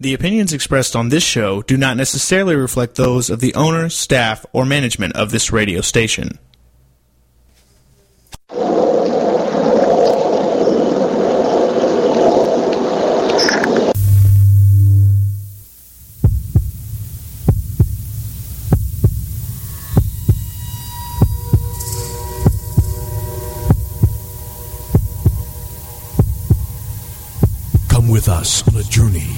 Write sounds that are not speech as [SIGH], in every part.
The opinions expressed on this show do not necessarily reflect those of the owner, staff, or management of this radio station. Come with us on a journey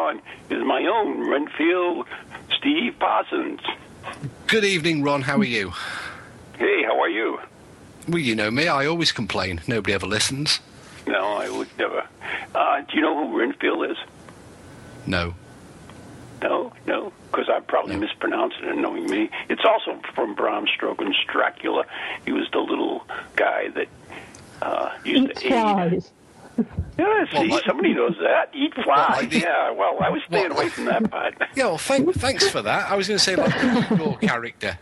the pond, is my own Renfield, Steve Parsons. Good evening, Ron. How are you? Hey, how are you? Well, you know me. I always complain. Nobody ever listens. No, I would never. Uh, do you know who Renfield is? No. No, no, because I'm probably No. mispronouncing it, knowing me. It's also from Bram Stoker's Dracula. He was the little guy that uh, used Eats to aid. flies. Yeah, see, Well, like- somebody knows that. Eat flies. like the- yeah, well, I was staying Well- away from that part. [LAUGHS] Yeah, well, thank, thanks for that. I was going to say, like, your character.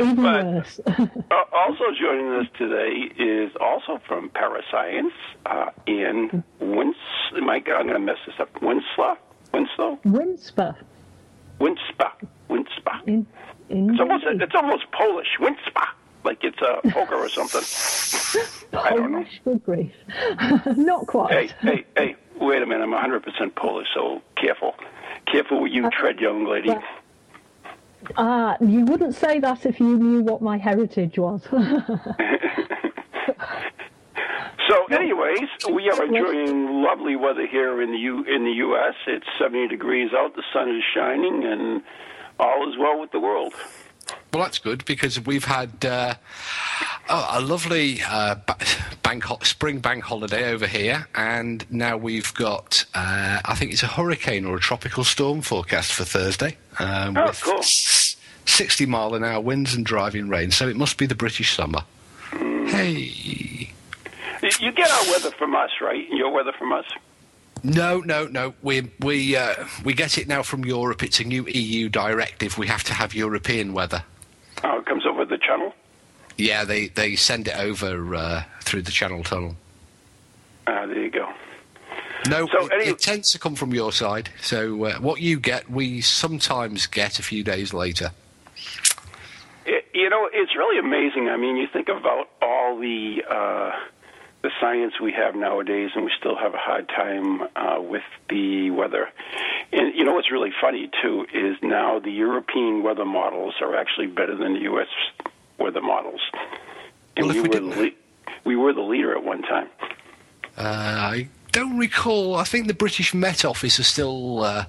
Even But- worse. Uh, also joining us today is also from Parascience, uh, Ian Wins. Mike, I'm going to mess this up. Winslow? Winslow? Winsper. Winspa. Winspa. In, in It's almost it's almost Polish. Winspa, like it's a poker or something. [LAUGHS] I don't know. Polish, good grief. [LAUGHS] Not quite. hey, hey! Hey, wait a minute. I'm 100% Polish, so careful. Careful what you tread, young lady. Well- Ah, you wouldn't say that if you knew what my heritage was. [LAUGHS] So, anyways, we are enjoying lovely weather here in the U in the U.S. It's 70 degrees out. The sun is shining, and all is well with the world. Well, that's good because we've had uh, oh, a lovely uh, bank ho- spring bank holiday over here, and now we've got uh, I think it's a hurricane or a tropical storm forecast for Thursday. Um, Oh, with cool. s- 60 mile an hour winds and driving rain, so it must be the British summer. Hmm. Hey. You get our weather from us, right? Your weather from us. No, no, no. We we uh, we get it now from Europe. It's a new EU directive. We have to have European weather. Oh, it comes over the channel. Yeah, they they send it over uh, through the Channel Tunnel. Ah, there you go. No, So it, any- it tends to come from your side. So uh, what you get, we sometimes get a few days later. It, you know, it's really amazing. I mean, you think about all the uh, the science we have nowadays, and we still have a hard time uh, with the weather. And you know what's really funny too is now the European weather models are actually better than the U.S. weather models. And Well, if we were didn't- the le- we were the leader at one time. Uh, I don't recall. I think the British Met Office are still uh,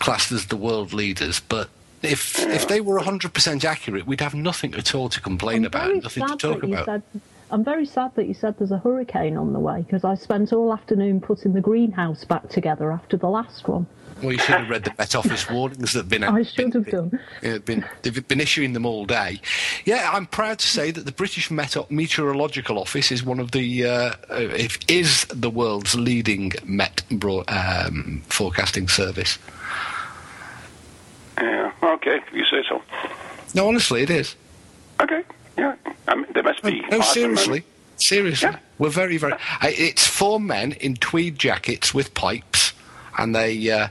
classed as the world leaders, but. If if they were 100% accurate, we'd have nothing at all to complain I'm about, nothing to talk about. said. I'm very sad that you said there's a hurricane on the way because I spent all afternoon putting the greenhouse back together after the last one. Well, you should have read the Met Office [LAUGHS] warnings that have been. I should been- have done. Yeah, been, they've been issuing them all day. Yeah, I'm proud to say that the British Met- Meteorological Office is one of the, uh, uh, if is the world's leading Met broad, um, forecasting service. Yeah. Okay, if you say so. No, honestly, it is. Okay. Yeah. I mean, there must be. No, awesome- seriously, seriously, Yeah. we're very, very. I- It's four men in tweed jackets with pipes, and they uh,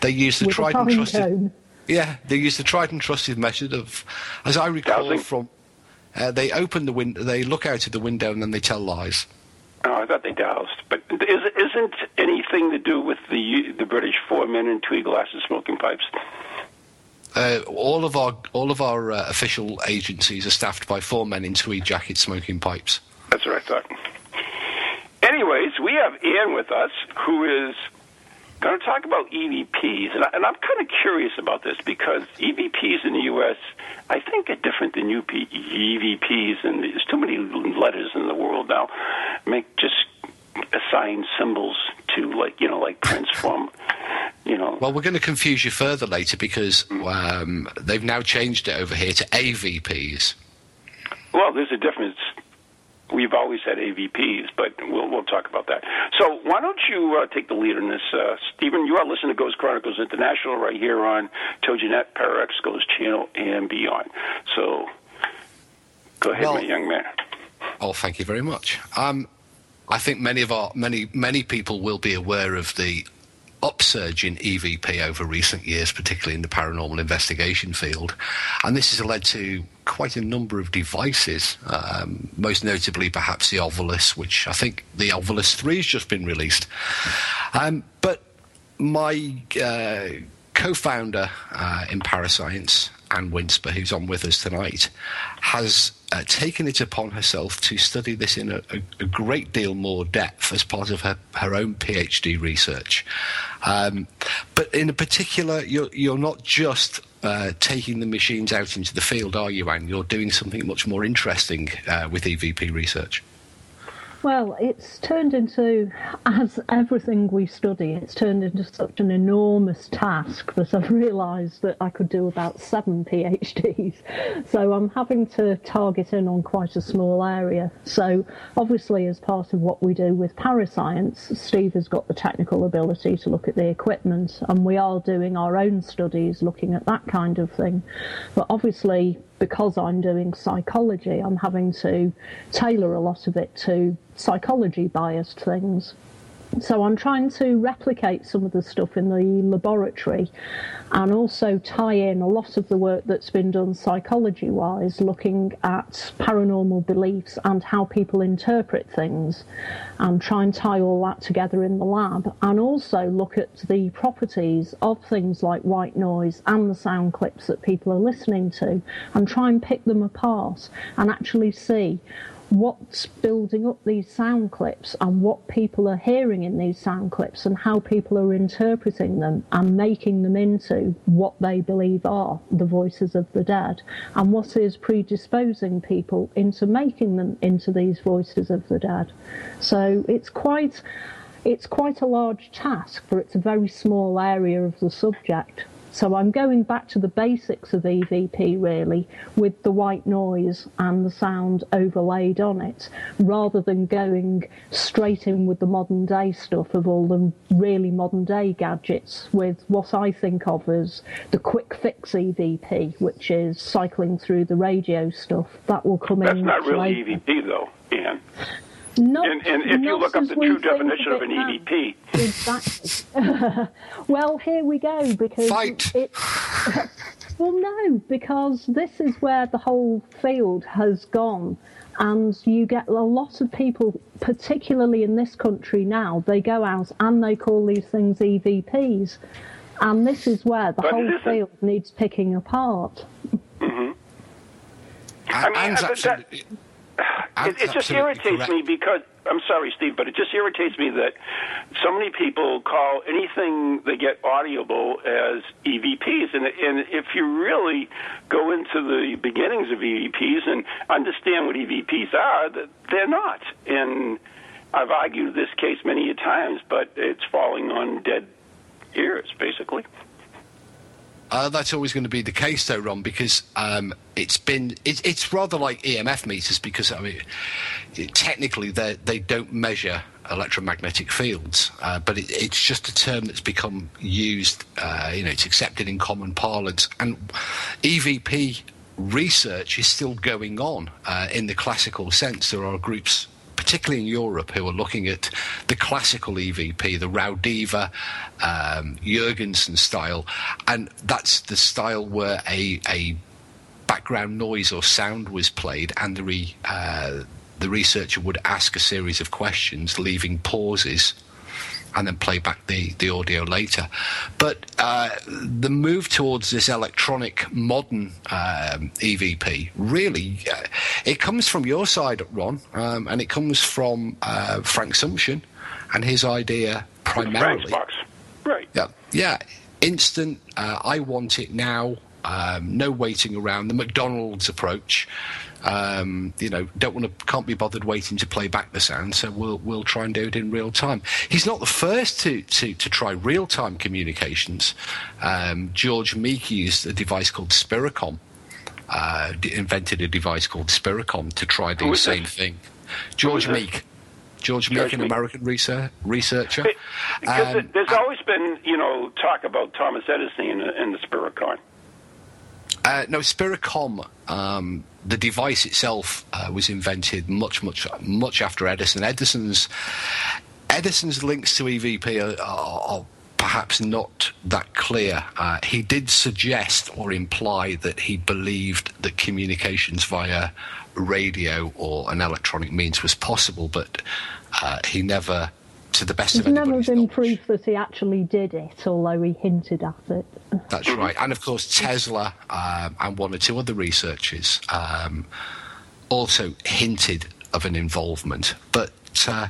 they use the With a tried and trusted. cone. Yeah, they use the tried and trusted method of, as I recall Dowsing. from, uh, they open the window, they look out of the window, and then they tell lies. Oh, I thought they doused. But is, isn't anything to do with the the British four men in tweed glasses smoking pipes? Uh, all of our all of our uh, official agencies are staffed by four men in tweed jackets smoking pipes. That's what I thought. anyways, we have Ian with us, who is going to talk about EVPs, and, I, I'm kind of curious about this because EVPs in the U.S. I think are different than UP, EVPs, and there's too many letters in the world now. Make just assign symbols to like you know like Prince from you know. Well, we're going to confuse you further later because um, they've now changed it over here to AVPs. Well, there's a difference. We've always had AVPs, but we'll we'll talk about that. So why don't you uh, take the lead in this, uh, Stephen? You are listening to Ghost Chronicles International right here on TogiNet, Parax Ghost Channel, and beyond. So go ahead, Well- my young man. Oh, thank you very much. Um, I think many of our many many people will be aware of the upsurge in EVP over recent years, particularly in the paranormal investigation field, and this has led to quite a number of devices. Um, most notably, perhaps the Ovilus, which I think the Ovilus Three has just been released. Um, but my uh, co-founder uh, in Parascience, Anne Winsper, who's on with us tonight, has uh, taken it upon herself to study this in a, a, great deal more depth as part of her, her own PhD research. Um, but in particular, you're, you're not just uh, taking the machines out into the field, are you, Anne? You're doing something much more interesting uh, with EVP research. Well, it's turned into, as everything we study, it's turned into such an enormous task that I've realised that I could do about seven PhDs. So I'm having to target in on quite a small area. So obviously, as part of what we do with Parascience, Steve has got the technical ability to look at the equipment, and we are doing our own studies looking at that kind of thing. But obviously, because I'm doing psychology, I'm having to tailor a lot of it to psychology biased things. So I'm trying to replicate some of the stuff in the laboratory and also tie in a lot of the work that's been done psychology wise, looking at paranormal beliefs and how people interpret things, and try and tie all that together in the lab, and also look at the properties of things like white noise and the sound clips that people are listening to, and try and pick them apart and actually see what's building up these sound clips and what people are hearing in these sound clips and how people are interpreting them and making them into what they believe are the voices of the dead and what is predisposing people into making them into these voices of the dead. So it's quite it's quite a large task for it's a very small area of the subject. So I'm going back to the basics of EVP really, with the white noise and the sound overlaid on it, rather than going straight in with the modern day stuff of all the really modern day gadgets with what I think of as the quick fix EVP, which is cycling through the radio stuff. That will come That's in. not really later. EVP though, Ian. Not, And, and if you look up the true definition of an now. EVP, Exactly. [LAUGHS] well, here we go because Fight. It, [LAUGHS] well, no, because this is where the whole field has gone, and you get a lot of people, particularly in this country now. They go out and they call these things EVPs, and this is where the But whole field needs picking apart. Mhm. I mean, Anne's that- absolutely, Anne's it, it just irritates correct. me because I'm sorry, Steve, but it just irritates me that so many people call anything they get audible as EVPs, and and if you really go into the beginnings of EVPs and understand what EVPs are, that they're not. And I've argued this case many a times, but it's falling on dead ears, basically. Uh, that's always going to be the case, though, Ron, because um, it's been it, it's rather like EMF meters because I mean, technically they they don't measure electromagnetic fields, uh, but it, it's just a term that's become used. Uh, you know, it's accepted in common parlance, and EVP research is still going on uh, in the classical sense. There are groups particularly in Europe, who are looking at the classical EVP, the Raudive, um, Jurgenson style, and that's the style where a, a background noise or sound was played, and the re, uh, the researcher would ask a series of questions, leaving pauses. And then play back the, the audio later. But uh, the move towards this electronic modern um, EVP really uh, it comes from your side, Ron, um, and it comes from uh, Frank Sumption and his idea primarily. Frank's box. Right. Yeah, yeah, instant. Uh, I want it now. Um, no waiting around. The McDonald's approach. Um, you know, don't want to, can't be bothered waiting to play back the sound, so we'll we'll try and do it in real time. He's not the first to to, to try real time communications. Um, George Meek used a device called Spiricom. Uh, d- invented a device called Spiricom to try the same thing. George? Meek. George Meek, an American research, researcher. Because Um, there's always been, you know, talk about Thomas Edison and, the- and the Spiricom. Uh, no, Spiricom, um, the device itself uh, was invented much, much, much after Edison. Edison's Edison's links to EVP are, are, are perhaps not that clear. Uh, he did suggest or imply that he believed that communications via radio or an electronic means was possible, but uh, he never, to the best There's of never anybody's been knowledge, proof that he actually did it, although he hinted at it. That's right. And of course, Tesla um, and one or two other researchers um, also hinted of an involvement. But uh,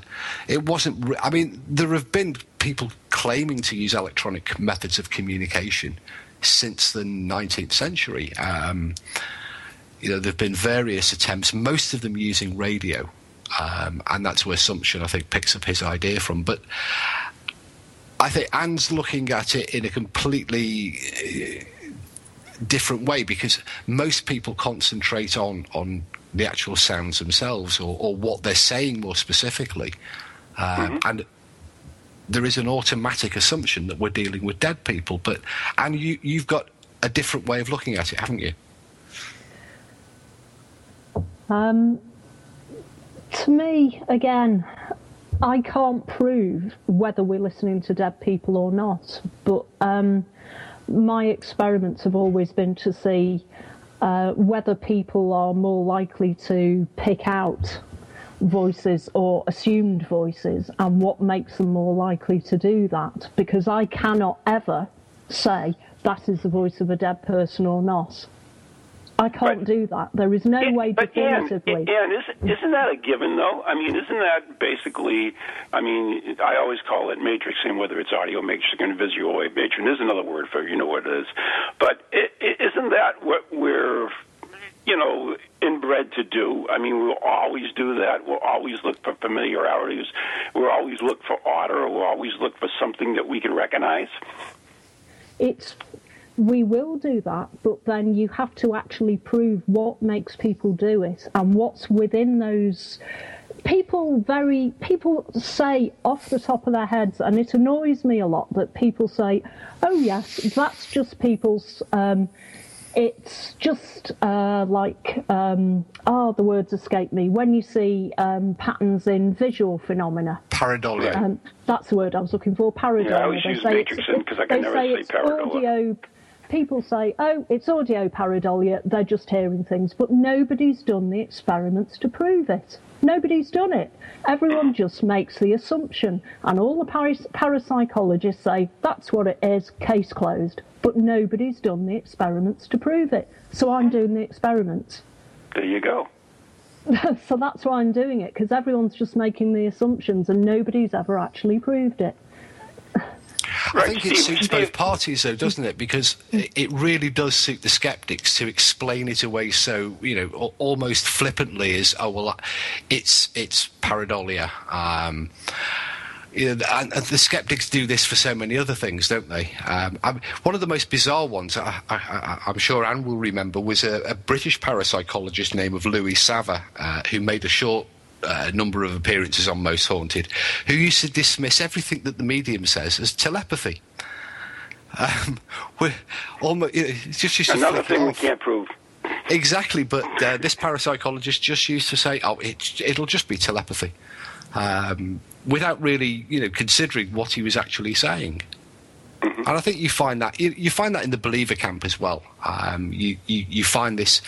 it wasn't. Re- I mean, there have been people claiming to use electronic methods of communication since the 19th century. Um, you know, there have been various attempts, most of them using radio. Um, and that's where Assumption, I think, picks up his idea from. But I think Anne's looking at it in a completely uh, different way because most people concentrate on on the actual sounds themselves or, or what they're saying more specifically, um, and there is an automatic assumption that we're dealing with dead people. But and you you've got a different way of looking at it, haven't you? Um, to me, again, I can't prove whether we're listening to dead people or not, but um, my experiments have always been to see uh, whether people are more likely to pick out voices or assumed voices and what makes them more likely to do that because I cannot ever say that is the voice of a dead person or not. I can't But- do that. There is no way but Anne, definitively. Anne, isn't, isn't that a given, though? I mean, isn't that basically? I mean, I always call it matrixing, whether it's audio matrixing or visual wave matrixing. There's another word for it, you know what it is. But isn't that what we're, you know, inbred to do? I mean, we'll always do that. We'll always look for familiarities. We'll always look for order. We'll always look for something that we can recognize. it's we will do that, but then you have to actually prove what makes people do it and what's within those. People very people say off the top of their heads, and it annoys me a lot that people say, "Oh yes, that's just people's." Um, it's just uh, like um, oh, the words escape me. When you see um, patterns in visual phenomena, Pareidolia. um, that's the word I was looking for. Pareidolia. Yeah, I always They use say it's- matrixing 'cause I can never say pareidolia. Audio. People say, "Oh, it's audio pareidolia." They're just hearing things, but nobody's done the experiments to prove it. Nobody's done it. Everyone just makes the assumption, and all the paras- parapsychologists say that's what it is. Case closed. But nobody's done the experiments to prove it. So I'm doing the experiments. There you go. [LAUGHS] So that's why I'm doing it because everyone's just making the assumptions and nobody's ever actually proved it. I think it suits Steve- both parties, though, doesn't it? Because it really does suit the skeptics to explain it away so, you know, almost flippantly as, oh, well, it's it's pareidolia. Um, you know, and, and the skeptics do this for so many other things, don't they? Um, one of the most bizarre ones, I, I, I, I'm sure Anne will remember, was a, a British parapsychologist named of Louie Savva, uh, who made a short uh, number of appearances on Most Haunted, who used to dismiss everything that the medium says as telepathy. Um, [LAUGHS] we're almost, it's just to Another thing we can't prove. Exactly, but uh, this parapsychologist just used to say, "Oh, it, it'll just be telepathy," um, without really, you know, considering what he was actually saying. Mm-hmm. And I think you find that you, you, find that in the believer camp as well. Um, you, you, you find this.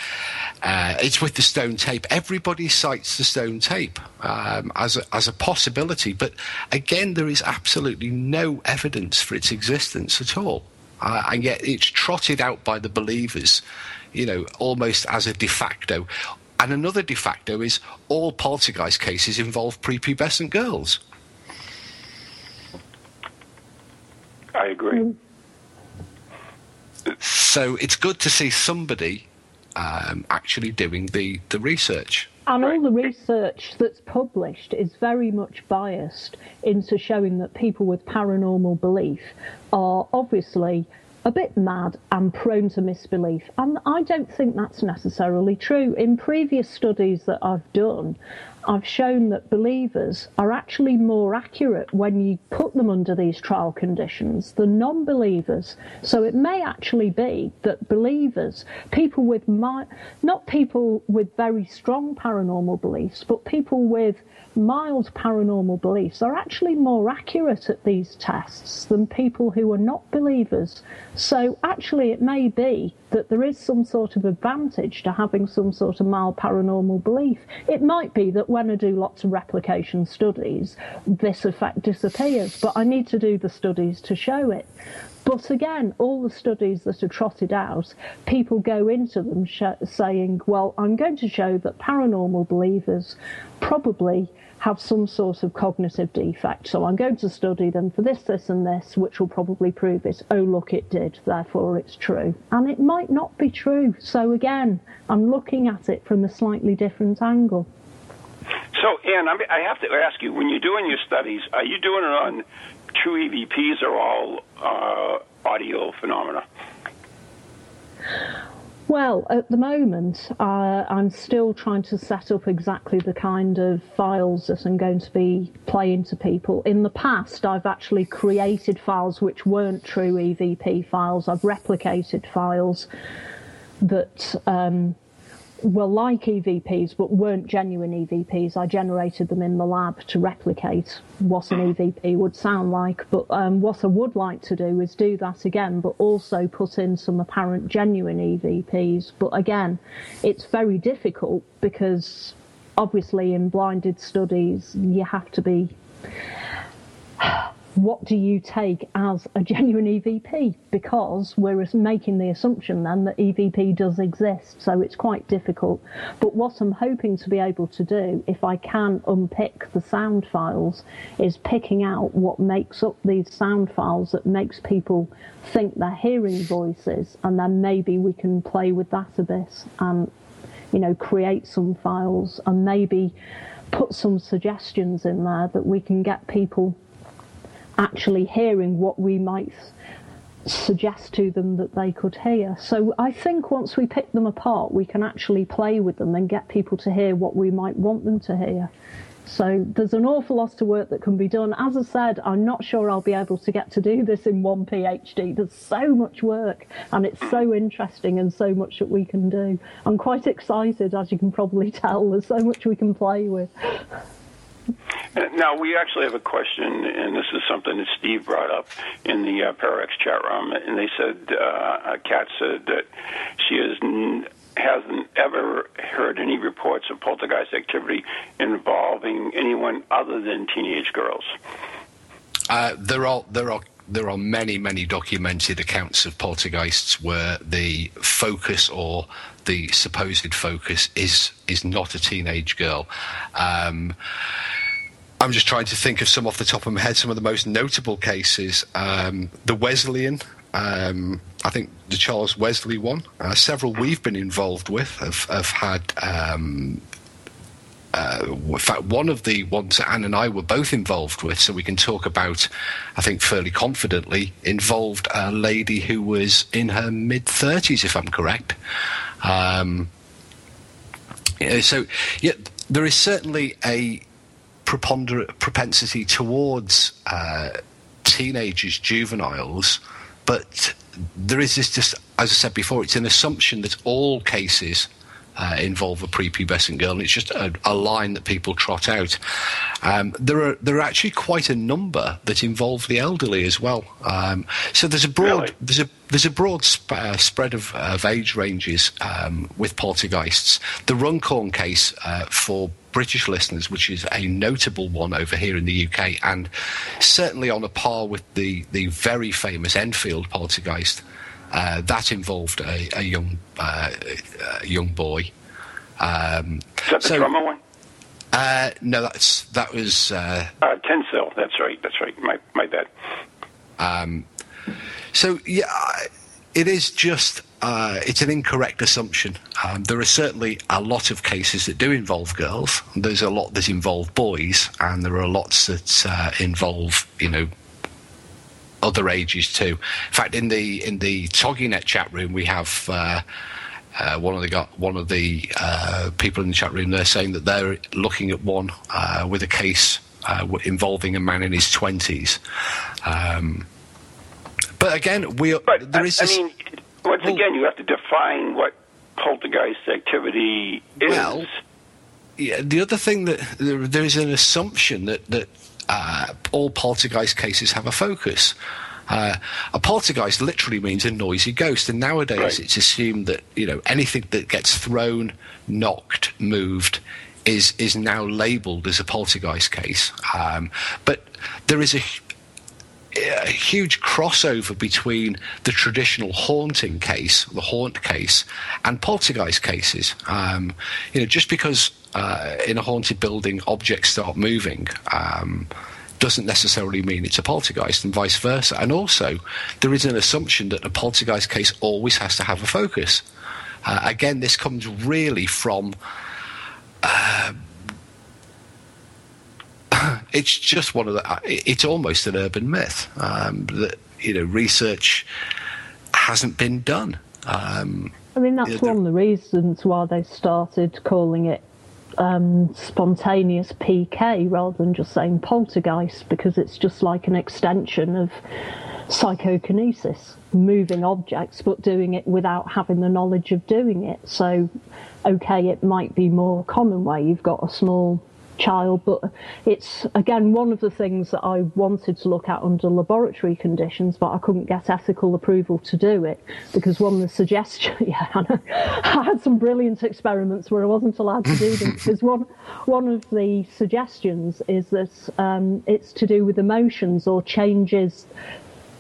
Uh, it's with the stone tape. Everybody cites the stone tape um, as a, as a possibility, but again, there is absolutely no evidence for its existence at all. Uh, and yet, it's trotted out by the believers, you know, almost as a de facto. And another de facto is all poltergeist cases involve prepubescent girls. I agree. So it's good to see somebody um, actually doing the, the research. And all the research that's published is very much biased into showing that people with paranormal belief are obviously a bit mad and prone to misbelief. And I don't think that's necessarily true. In previous studies that I've done, I've shown that believers are actually more accurate when you put them under these trial conditions than non believers. So it may actually be that believers, people with, my, not people with very strong paranormal beliefs, but people with mild paranormal beliefs are actually more accurate at these tests than people who are not believers. So actually, it may be that there is some sort of advantage to having some sort of mild paranormal belief. It might be that when I do lots of replication studies, this effect disappears, but I need to do the studies to show it. But again, all the studies that are trotted out, people go into them sh- saying, well, I'm going to show that paranormal believers probably have some sort of cognitive defect. So I'm going to study them for this, this, and this, which will probably prove it. Oh, look, it did, therefore it's true. And it might not be true. So again, I'm looking at it from a slightly different angle. So, Anne, I have to ask you, when you're doing your studies, are you doing it on true EVPs or all uh, audio phenomena? Well, at the moment, uh, I'm still trying to set up exactly the kind of files that I'm going to be playing to people. In the past, I've actually created files which weren't true EVP files. I've replicated files that um, were like EVPs but weren't genuine EVPs. I generated them in the lab to replicate what an EVP would sound like. But um, what I would like to do is do that again, but also put in some apparent genuine EVPs. But again, it's very difficult because obviously in blinded studies you have to be what do you take as a genuine EVP? Because we're making the assumption then that EVP does exist, so it's quite difficult. But what I'm hoping to be able to do, if I can unpick the sound files, is picking out what makes up these sound files that makes people think they're hearing voices, and then maybe we can play with that a bit and, you know, create some files and maybe put some suggestions in there that we can get people actually hearing what we might suggest to them that they could hear. So I think once we pick them apart, we can actually play with them and get people to hear what we might want them to hear. So there's an awful lot of work that can be done. As I said, I'm not sure I'll be able to get to do this in one PhD. There's so much work and it's so interesting and so much that we can do. I'm quite excited, as you can probably [LAUGHS] tell. There's so much we can play with. Now, we actually have a question, and this is something that Steve brought up in the uh, chat room, and they said, uh, Kat said that she has n- hasn't ever heard any reports of poltergeist activity involving anyone other than teenage girls. Uh, there are there are there are many many documented accounts of poltergeists where the focus or the supposed focus is is not a teenage girl. Um, I'm just trying to think of some off the top of my head. Some of the most notable cases: um, the Wesleyan. Um, I think the Charles Wesley one. Uh, several we've been involved with have, have had. Um, uh, in fact, one of the ones that Anne and I were both involved with, so we can talk about, I think, fairly confidently, involved a lady who was in her mid 30s, if I'm correct. Um, so, yeah, there is certainly a preponderant propensity towards uh, teenagers, juveniles, but there is this just, as I said before, it's an assumption that all cases uh, involve a prepubescent girl, and it's just a, a, line that people trot out. Um, there are there are actually quite a number that involve the elderly as well. Um, so there's a broad Really? there's a there's a broad sp- uh, spread of, of age ranges um, with poltergeists. The Runcorn case uh, for British listeners, which is a notable one over here in the UK, and certainly on a par with the the very famous Enfield poltergeist. Uh, that involved a, a young uh, a young boy. Um, Is that the so- drummer one? uh, no, that's that was uh, Uh. That's right. That's right. My my bad. Um, So yeah, I- it is just uh, it's an incorrect assumption. Um, there are certainly a lot of cases that do involve girls. There's a lot that involve boys, and there are lots that uh, involve you know other ages too. In fact, in the in the TogiNet chat room, we have. Uh, uh, one of the got one of the uh, people in the chat room. They're saying that they're looking at one uh, with a case involving a man in his twenties. Um, but again, we But there I, is I mean, once Well- again, you have to define what poltergeist activity is. Well, yeah, the other thing that there, there is an assumption that that uh, all poltergeist cases have a focus. Uh, a poltergeist literally means a noisy ghost, and nowadays Right. it's assumed that you know anything that gets thrown, knocked, moved is is now labelled as a poltergeist case. Um, but there is a a huge crossover between the traditional haunting case, the haunt case, and poltergeist cases. Um, you know, just because uh, in a haunted building objects start moving. Um, doesn't necessarily mean it's a poltergeist, and vice versa. And also, there is an assumption that a poltergeist case always has to have a focus. Uh, again, this comes really from [COUGHS] it's just one of the. uh, It's almost an urban myth um, that you know research hasn't been done. Um, I mean, that's Yeah, the- one of the reasons why they started calling it um, spontaneous PK rather than just saying poltergeist, because it's just like an extension of psychokinesis, moving objects, but doing it without having the knowledge of doing it. So, okay, it might be more common where you've got a small child, but it's again one of the things that I wanted to look at under laboratory conditions, but I couldn't get ethical approval to do it because one of the suggestions, [LAUGHS] yeah, [LAUGHS] I, had some brilliant experiments where I wasn't allowed to do them because one one of the suggestions is that um, it's to do with emotions or changes.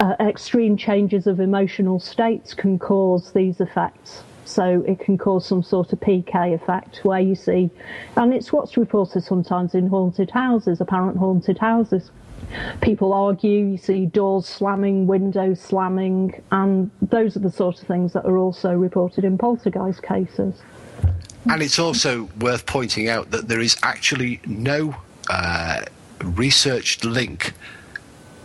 Uh, extreme changes of emotional states can cause these effects. So it can cause some sort of PK effect where you see, and it's what's reported sometimes in haunted houses, apparent haunted houses. People argue, you see doors slamming, windows slamming, and those are the sort of things that are also reported in poltergeist cases. and it's also worth pointing out that there is actually no uh, researched link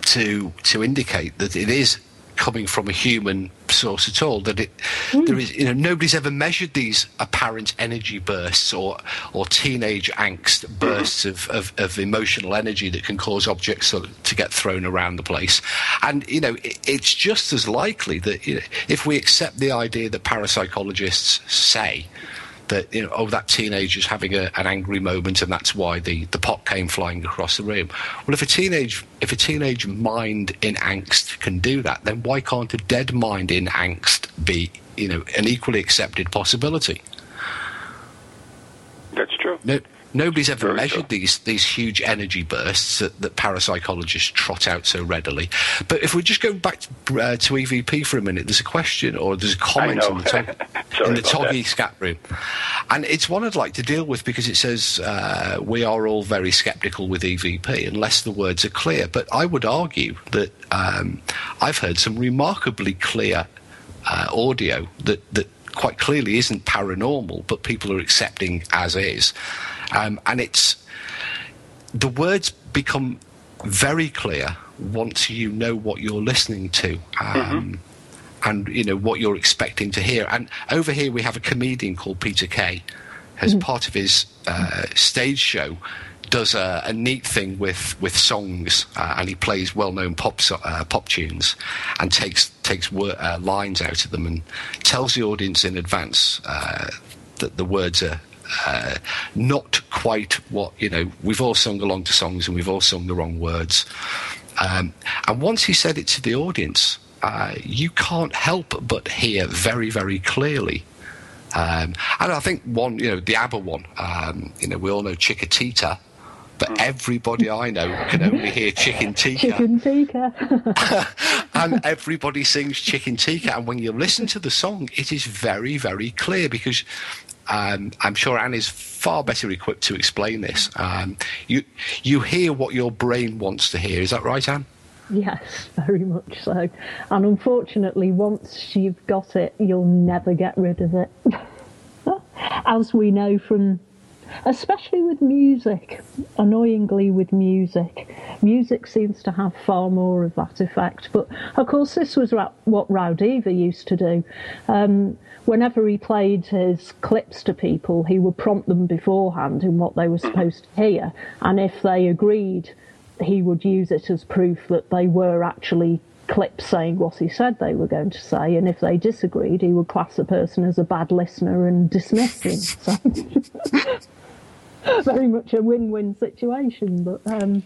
to to indicate that it is coming from a human source at all. That it hmm. there is you know nobody's ever measured these apparent energy bursts or or teenage angst bursts of, of, of emotional energy that can cause objects of to get thrown around the place. And you know it, it's just as likely that you know, if we accept the idea that parapsychologists say that you know, oh, that teenager's having a, an angry moment, and that's why the, the pot came flying across the room. Well, if a teenage if a teenage mind in angst can do that, then why can't a dead mind in angst be you know an equally accepted possibility? That's true. No, nobody's ever Very measured these these huge energy bursts that, that parapsychologists trot out so readily. But if we just go back to, uh, to EVP for a minute, there's a question or there's a comment on the Sorry in the [LAUGHS] Togi scat room, and it's one I'd like to deal with because it says uh, we are all very sceptical with EVP unless the words are clear. But I would argue that um, I've heard some remarkably clear uh, audio that that quite clearly isn't paranormal, but people are accepting as is, um, and it's the words become very clear once you know what you're listening to. Um, And you know what you're expecting to hear. And over here we have a comedian called Peter Kay, as part of his uh, stage show, does a, a neat thing with with songs, uh, and he plays well-known pop uh, pop tunes, and takes takes wor- uh, lines out of them, and tells the audience in advance uh, that the words are uh, not quite what you know. We've all sung along to songs and we've all sung the wrong words. Um, and once he said it to the audience, uh, you can't help but hear very, very clearly. Um, and I think one, you know, the ABBA one, um, you know, we all know Chiquitita, but mm. everybody I know can only hear Chicken [LAUGHS] Tikka. Chicken Tikka. [LAUGHS] and everybody sings Chicken Tikka. And when you listen to the song, it is very, very clear because um, I'm sure Anne is far better equipped to explain this. Um, you you hear what your brain wants to hear. Is that right, Anne? Yes, very much so. And unfortunately, once you've got it, you'll never get rid of it. [LAUGHS] As we know from especially with music. Annoyingly, with music, music seems to have far more of that effect. But of course, this was what Raudive used to do. Um, whenever he played his clips to people, he would prompt them beforehand in what they were [CLEARS THROAT] supposed to hear, and if they agreed, he would use it as proof that they were actually clips saying what he said they were going to say, and if they disagreed, he would class the person as a bad listener and dismiss them. [LAUGHS] So [LAUGHS] very much a win-win situation. But um,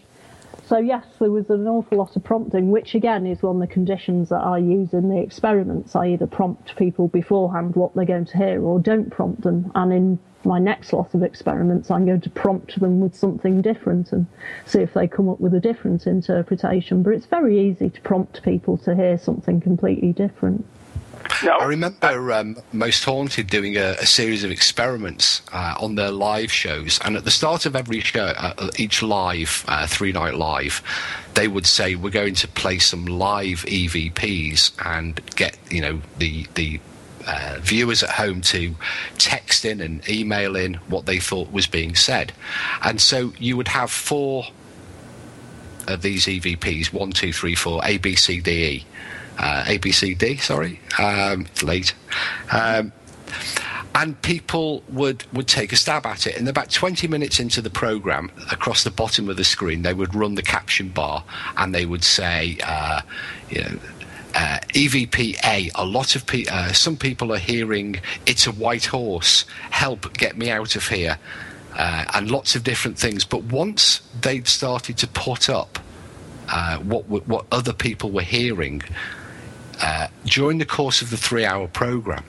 so yes, there was an awful lot of prompting, which again is one of the conditions that I use in the experiments. I either prompt people beforehand what they're going to hear, or don't prompt them. And in my next lot of experiments, I'm going to prompt them with something different and see if they come up with a different interpretation. But it's very easy to prompt people to hear something completely different. No. I remember um, Most Haunted doing a, a series of experiments uh, on their live shows, and at the start of every show, uh, each live uh, three night live, they would say we're going to play some live EVPs and get you know the the uh, viewers at home to text in and email in what they thought was being said. And so you would have four of these EVPs one, two, three, four, A, B, C, D, E uh, ABCD, sorry, um, late. Um, and people would, would take a stab at it. And about 20 minutes into the program, across the bottom of the screen, they would run the caption bar and they would say, uh, you know, uh, a lot of people, uh, some people are hearing, it's a white horse, help, get me out of here, uh, and lots of different things. But once they'd started to put up uh, what, what other people were hearing, uh, during the course of the three hour program,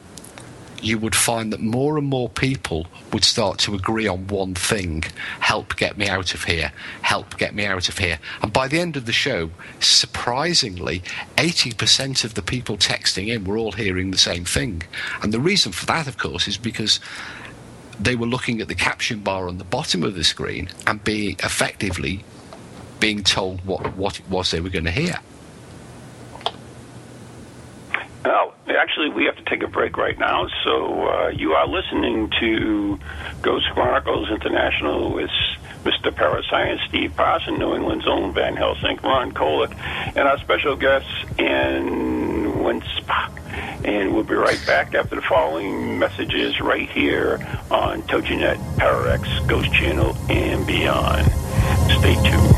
you would find that more and more people would start to agree on one thing help get me out of here, help get me out of here. And by the end of the show, surprisingly, 80% of the people texting in were all hearing the same thing. And the reason for that, of course, is because they were looking at the caption bar on the bottom of the screen and being effectively being told what, what it was they were going to hear. Well, actually, we have to take a break right now. So uh, you are listening to Ghost Chronicles International with Mr. Parascience Steve Parson, New England's own Van Helsing, Ron Kolek, and our special guest, Ann Winsper. And we'll be right back after the following messages right here on TogiNet, Parax, Ghost Channel, and beyond. Stay tuned.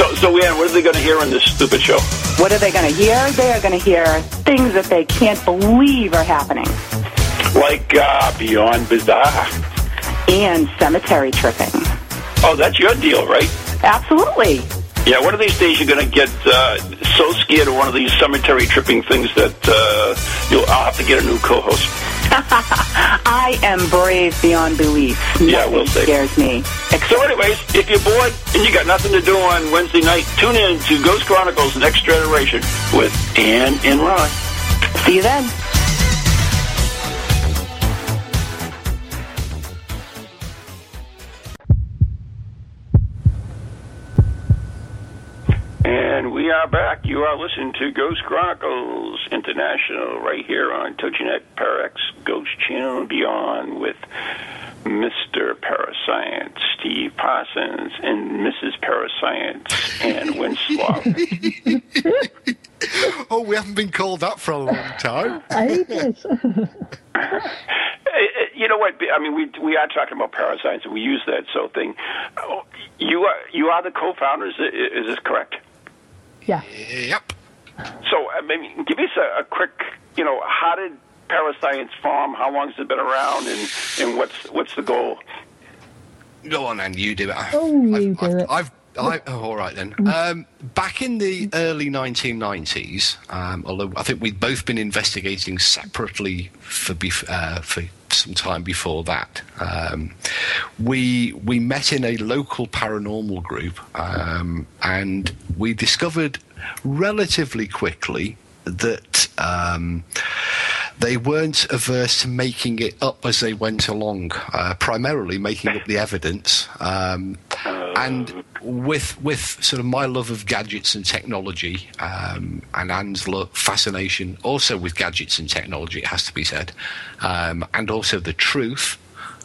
So, so Ann, what are they going to hear on this stupid show? What are they going to hear? They are going to hear things that they can't believe are happening. Like uh, Beyond Bizarre. And cemetery tripping. Oh, that's your deal, right? Absolutely. Yeah, one of these days you're going to get uh, so scared of one of these cemetery tripping things that uh, you'll, I'll have to get a new co-host. [LAUGHS] I am brave beyond belief. Yeah, we'll see. scares me. So anyways, if you're bored and you got nothing to do on Wednesday night, tune in to Ghost Chronicles Next Generation with Ann and Ron. See you then. And we are back. You are listening to Ghost Chronicles International right here on TogiNet Parax Ghost Channel and Beyond with Mr. Parascience, Steve Parsons, and Mrs. Parascience, Ann Winsper. [LAUGHS] Oh, we haven't been called that for a long time. [LAUGHS] Ages. [LAUGHS] Eh, eh, you know what? I mean, we we are talking about parasites, and we use that so thing. Oh, You are you are the co-founders. Is this correct? Yeah. Yep. So, I mean, give us a, a quick, you know, how did Parascience form? How long has it been around, and and what's what's the goal? Go on, and you do it. Oh, you I've, do I've, it. I've, I, oh, all right then. Um, back in the early 1990s, um, although I think we'd both been investigating separately for bef- uh, for some time before that, um, we we met in a local paranormal group, um, and we discovered relatively quickly that. Um, they weren't averse to making it up as they went along, uh, primarily making up the evidence. Um, and with with sort of my love of gadgets and technology, um, and Anne's lo- fascination also with gadgets and technology, it has to be said, um, and also the truth.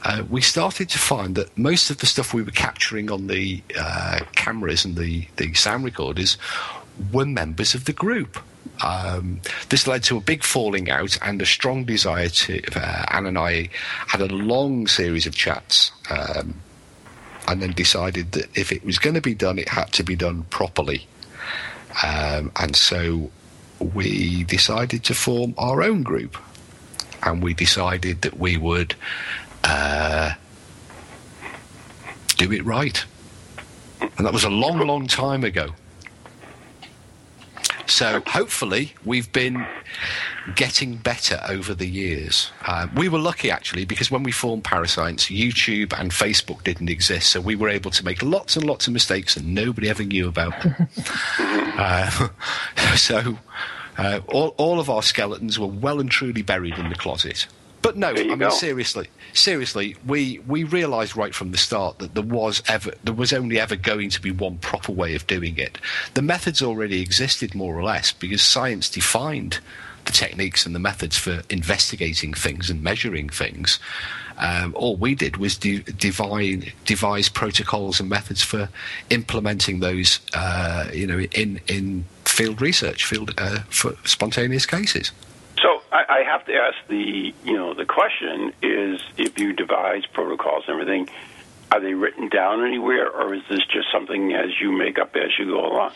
Uh, we started to find that most of the stuff we were capturing on the uh, cameras and the, the sound recorders were members of the group. Um, this led to a big falling out and a strong desire to. Uh, Anne and I had a long series of chats, um, and then decided that if it was going to be done, it had to be done properly. Um, and so we decided to form our own group, and we decided that we would uh, do it right. And that was a long, long time ago. So hopefully we've been getting better over the years. Uh, we were lucky actually because when we formed Parascience, YouTube and Facebook didn't exist, so we were able to make lots and lots of mistakes and nobody ever knew about them. [LAUGHS] uh, [LAUGHS] so uh, all, all of our skeletons were well and truly buried in the closet. But no, I mean go. seriously, seriously, we we realised right from the start that there was ever there was only ever going to be one proper way of doing it. The methods already existed more or less because science defined the techniques and the methods for investigating things and measuring things. Um, all we did was de- divine, devise protocols and methods for implementing those, uh, you know, in in field research, field uh, for spontaneous cases. I have to ask the you know the question is if you devise protocols and everything, are they written down anywhere, or is this just something as you make up as you go along?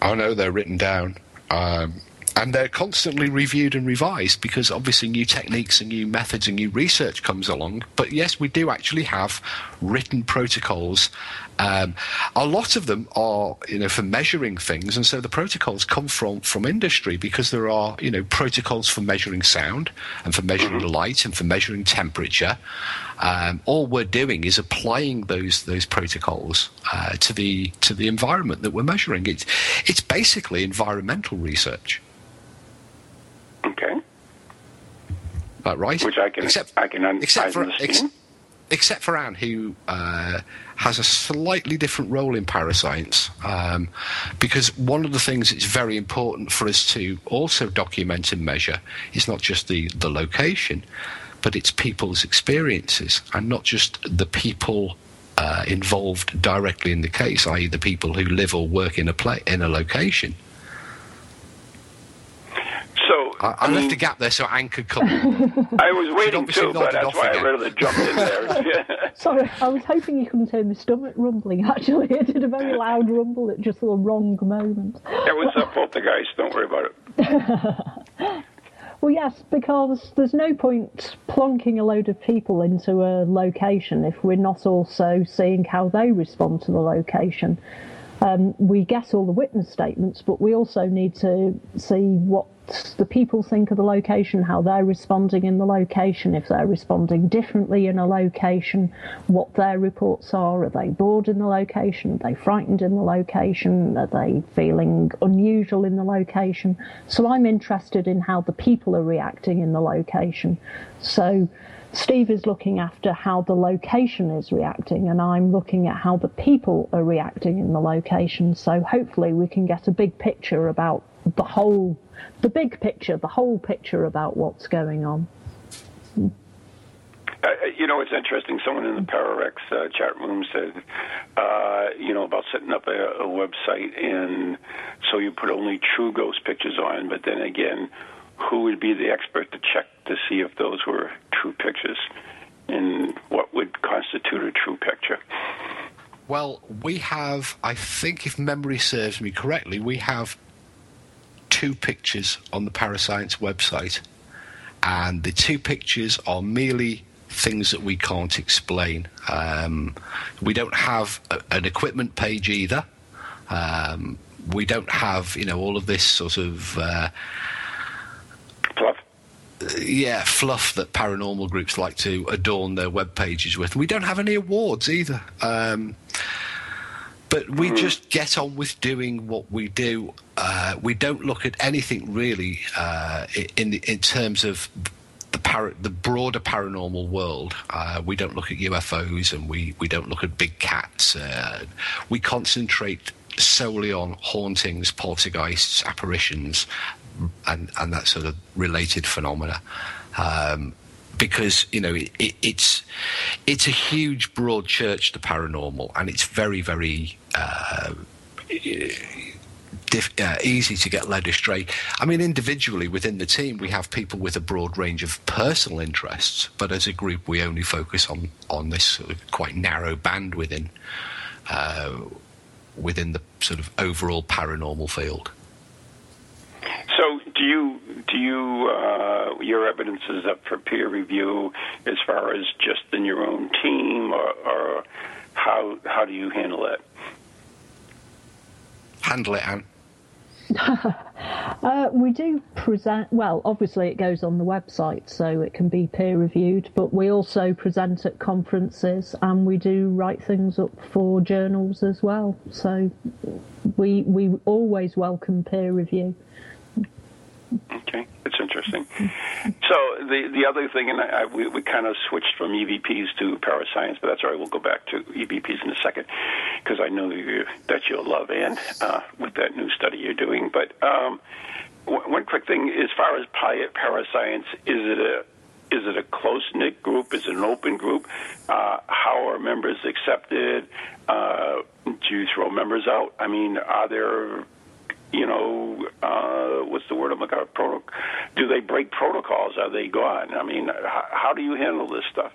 Oh no, they're written down. Um, and they're constantly reviewed and revised because obviously new techniques and new methods and new research comes along. But yes, we do actually have written protocols. Um, a lot of them are, you know, for measuring things, and so the protocols come from from industry because there are, you know, protocols for measuring sound and for measuring mm-hmm. light and for measuring temperature. Um, all we're doing is applying those those protocols uh, to the to the environment that we're measuring. It's it's basically environmental research. Okay. That right? Which I can except, I can un- except for ex- except for Anne, who uh, has a slightly different role in parascience, um, because one of the things that's very important for us to also document and measure is not just the, the location, but it's people's experiences, and not just the people uh, involved directly in the case, i.e., the people who live or work in a play in a location. I, I mean, left a gap there so Anne could come. [LAUGHS] I was waiting too, but that's why again. I really jumped in there. [LAUGHS] [LAUGHS] Sorry, I was hoping you couldn't hear my stomach rumbling. Actually, it did a very loud rumble at just the wrong moment. It was a poltergeist. Don't worry about it. Well, yes, because there's no point plonking a load of people into a location if we're not also seeing how they respond to the location. Um, we get all the witness statements, but we also need to see what the people think of the location, how they're responding in the location, if they're responding differently in a location, what their reports are. Are they bored in the location? Are they frightened in the location? Are they feeling unusual in the location? So I'm interested in how the people are reacting in the location. So Steve is looking after how the location is reacting, and I'm looking at how the people are reacting in the location. So hopefully, we can get a big picture about the whole, the big picture, the whole picture about what's going on. Uh, uh you know, it's interesting. Someone in the Parax uh, chat room said, uh, you know, about setting up a, a website, and so you put only true ghost pictures on, but then again, who would be the expert to check to see if those were true pictures and what would constitute a true picture? Well, we have, I think, if memory serves me correctly, we have two pictures on the Parascience website, and the two pictures are merely things that we can't explain. Um, we don't have a, an equipment page either. Um, we don't have, you know, all of this sort of. Uh, yeah, fluff that paranormal groups like to adorn their web pages with. We don't have any awards either. Um, but we mm. just get on with doing what we do. Uh, we don't look at anything really uh, in in terms of the para- the broader paranormal world. Uh, we don't look at UFOs and we, we don't look at big cats. Uh, we concentrate solely on hauntings, poltergeists, apparitions, and, and that sort of related phenomena. Um, because you know it, it, it's it's a huge broad church the paranormal and it's very very uh, diff, uh, easy to get led astray i mean individually within the team we have people with a broad range of personal interests but as a group we only focus on on this sort of quite narrow band within uh, within the sort of overall paranormal field so, do you do you uh, your evidence is up for peer review as far as just in your own team, or, or how how do you handle it? Handle it, Anne. [LAUGHS] uh, we do present, well, obviously it goes on the website so it can be peer reviewed, but we also present at conferences and we do write things up for journals as well. So we, we always welcome peer review. Okay, that's interesting. So the the other thing, and I, we, we kind of switched from EVPs to parascience, but that's all right. We'll go back to EVPs in a second because I know you, that you'll love Anne uh, with that new study you're doing. But um, one quick thing, as far as parascience, is it a is it a close knit group? Is it an open group? Uh, how are members accepted? Uh, do you throw members out? I mean, are there you know, uh, what's the word I'm? Proto- do they break protocols? Are they gone? I mean, how, how do you handle this stuff?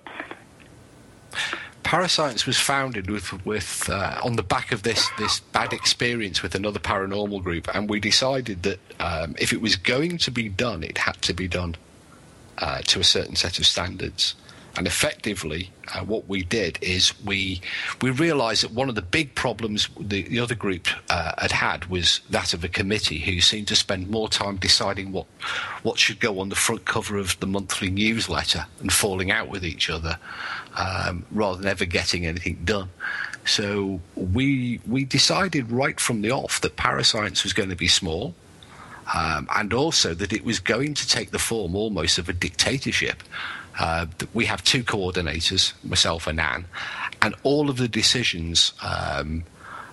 Parascience was founded with, with uh, on the back of this this bad experience with another paranormal group, and we decided that um, if it was going to be done, it had to be done uh, to a certain set of standards. And effectively, uh, what we did is we we realised that one of the big problems the, the other group uh, had had was that of a committee who seemed to spend more time deciding what what should go on the front cover of the monthly newsletter and falling out with each other um, rather than ever getting anything done. So we we decided right from the off that Parascience was going to be small. Um, and also that it was going to take the form almost of a dictatorship. Uh, we have two coordinators, myself and Anne, and all of the decisions um,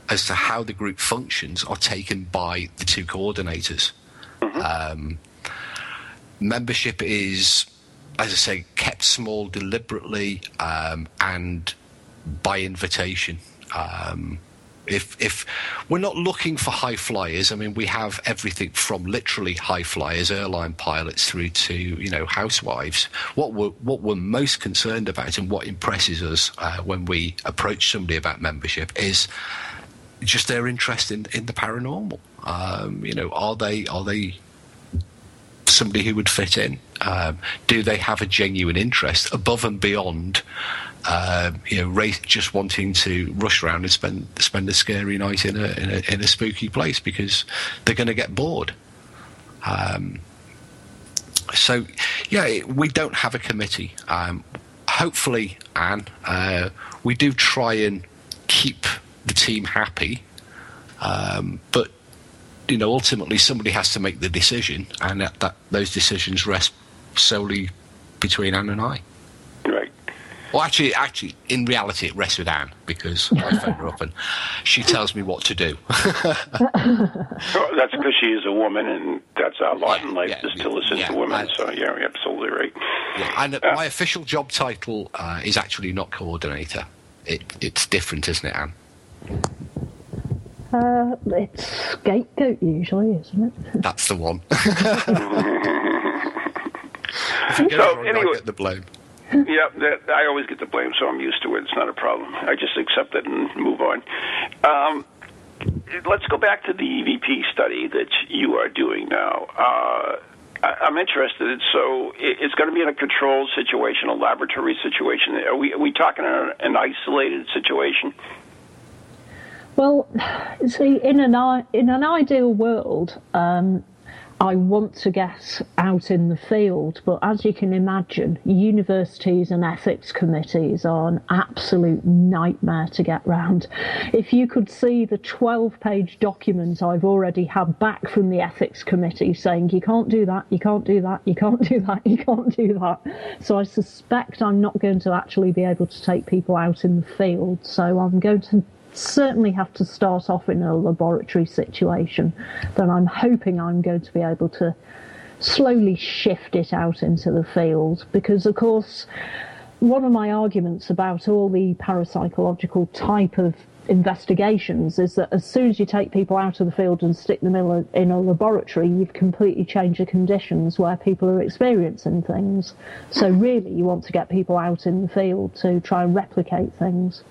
as to how the group functions are taken by the two coordinators. Um, membership is, as I say, kept small deliberately um, and by invitation. Um, if if we're not looking for high flyers, I mean, we have everything from literally high flyers, airline pilots, through to you know housewives. What we're what we're most concerned about, and what impresses us uh, when we approach somebody about membership, is just their interest in, in the paranormal. Um, you know, are they are they somebody who would fit in? Um, do they have a genuine interest above and beyond? Uh, you know, race, just wanting to rush around and spend spend a scary night in a in a, in a spooky place because they're going to get bored. Um, so, yeah, we don't have a committee. Um, hopefully, Anne, uh, we do try and keep the team happy, um, but you know, ultimately somebody has to make the decision, and that, that those decisions rest solely between Anne and I. Right. Well, actually, actually, in reality, it rests with Anne because I [LAUGHS] phone her up and she tells me what to do. [LAUGHS] Well, that's because she is a woman, and that's our lot Yeah, in life yeah, is to listen yeah, to women. I- so, yeah, you're absolutely right. Yeah, and uh, my official job title uh, is actually not coordinator. It, it's different, isn't it, Anne? Uh, it's scapegoat usually, isn't it? [LAUGHS] That's the one. if it goes So, wrong, anyway- I get the blame. [LAUGHS] yeah, that, I always get the blame, so I'm used to it. It's not a problem. I just accept it and move on. Um, let's go back to the EVP study that you are doing now. Uh, I, I'm interested. So it, it's going to be in a controlled situation, a laboratory situation. Are we, are we talking an, an isolated situation? Well, [SIGHS] see, in an in an ideal world, um, I want to get out in the field, but as you can imagine, universities and ethics committees are an absolute nightmare to get round. If you could see the 12 page document I've already had back from the ethics committee saying you can't do that, you can't do that, you can't [LAUGHS] do that, you can't do that. So I suspect I'm not going to actually be able to take people out in the field. So I'm going to certainly have to start off in a laboratory situation, then I'm hoping I'm going to be able to slowly shift it out into the field because, of course, one of my arguments about all the parapsychological type of investigations is that as soon as you take people out of the field and stick them in a, in a laboratory, you've completely changed the conditions where people are experiencing things. So, really, you want to get people out in the field to try and replicate things.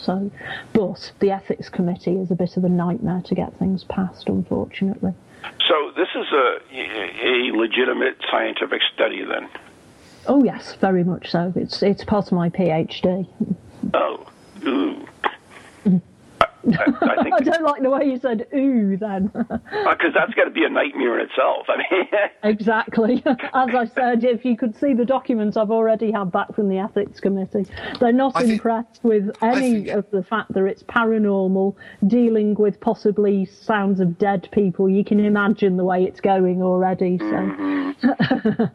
So, but the ethics committee is a bit of a nightmare to get things passed, unfortunately. So this is a, a legitimate scientific study, then. Oh yes, very much so. It's it's part of my PhD. Oh, ooh. I, I think I don't like the way you said "ooh" then. because that's got to be a nightmare in itself. I mean, [LAUGHS] [LAUGHS] exactly. As I said, if you could see the documents I've already had back from the ethics committee, they're not I think- impressed with any think- of the fact that it's paranormal, dealing with possibly sounds of dead people. You can imagine the way it's going already. So. [LAUGHS]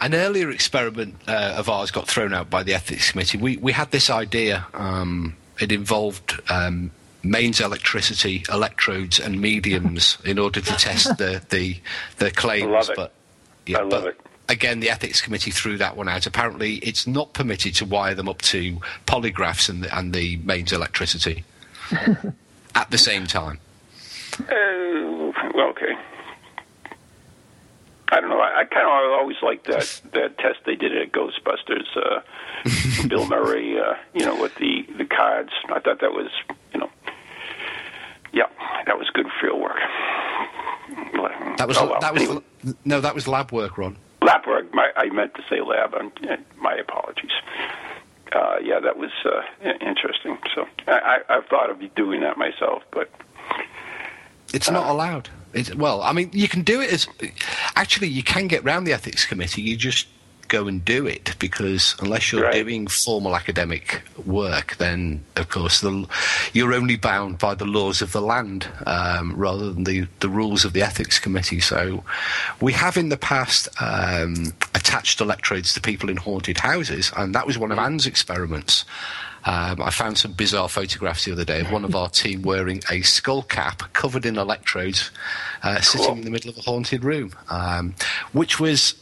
An earlier experiment uh, of ours got thrown out by the ethics committee. We we had this idea. Um, it involved um, mains electricity, electrodes, and mediums in order to test the the, the claims. love it. But yeah, I love but it. Again, the ethics committee threw that one out. Apparently, it's not permitted to wire them up to polygraphs and the, and the mains electricity [LAUGHS] at the same time. uh, well, okay. I don't know. I, I kind of always liked that that test they did at Ghostbusters. Uh, [LAUGHS] Bill Murray, uh, you know, with the the cards. I thought that was, you know, that was good field work. That was Oh, well. that was Anyway. no, that was lab work, Ron. lab work. My, I meant to say lab. and my apologies. Uh, yeah, that was uh, interesting. So I, I, I've thought of doing that myself, but It's not allowed. It's, well, I mean, you can do it as. Actually, you can get round the ethics committee. You just go and do it because unless you're Right. doing formal academic work, then of course the, you're only bound by the laws of the land um, rather than the, the rules of the ethics committee. So we have in the past um, attached electrodes to people in haunted houses, and that was one of Anne's experiments. Um, I found some bizarre photographs the other day of one of our team wearing a skull cap covered in electrodes, uh, sitting in the middle of a haunted room, um, which was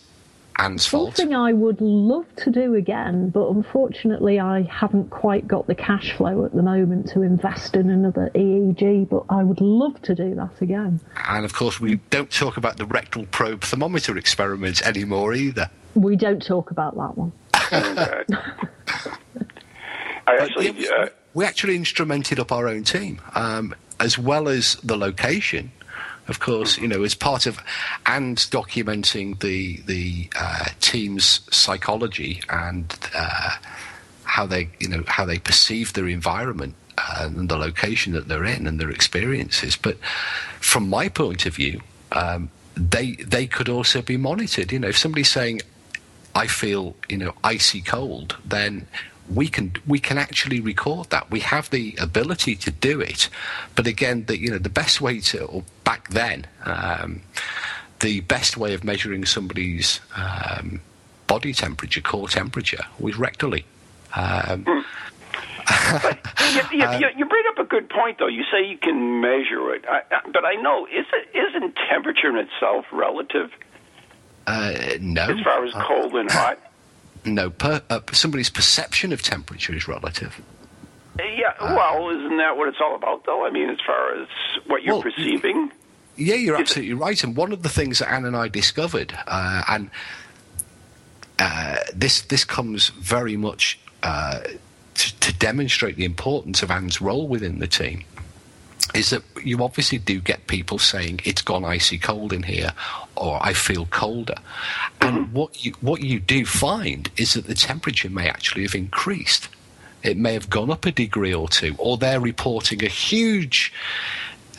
Anne's fault. Something I would love to do again, but unfortunately I haven't quite got the cash flow at the moment to invest in another EEG, but I would love to do that again. And of course, we don't talk about the rectal probe thermometer experiments anymore either. We don't talk about that one. [LAUGHS] I actually, we, uh, we actually instrumented up our own team, um, as well as the location. Of course, you know, as part of and documenting the the uh, team's psychology and uh, how they, you know, how they perceive their environment uh, and the location that they're in and their experiences. But from my point of view, um, they they could also be monitored. You know, if somebody's saying, I feel you know icy cold, then we can we can actually record that. We have the ability to do it, but again, the you know the best way to or back then, um, the best way of measuring somebody's um, body temperature, core temperature, was rectally. Um, you, you, [LAUGHS] you, you bring up a good point, though. You say you can measure it, I, I, but I know is it, isn't temperature in itself relative uh, no, as far as uh, cold and hot? No. Per, uh, somebody's perception of temperature is relative. Yeah, well, isn't that what it's all about, though? I mean, as far as what you're Well, perceiving. Yeah, you're absolutely right. And one of the things that Anne and I discovered, uh, and uh, this this comes very much uh, to, to demonstrate the importance of Anne's role within the team, is that you obviously do get people saying it's gone icy cold in here, or I feel colder, and mm-hmm. what you what you do find is that the temperature may actually have increased. It may have gone up a degree or two, or they're reporting a huge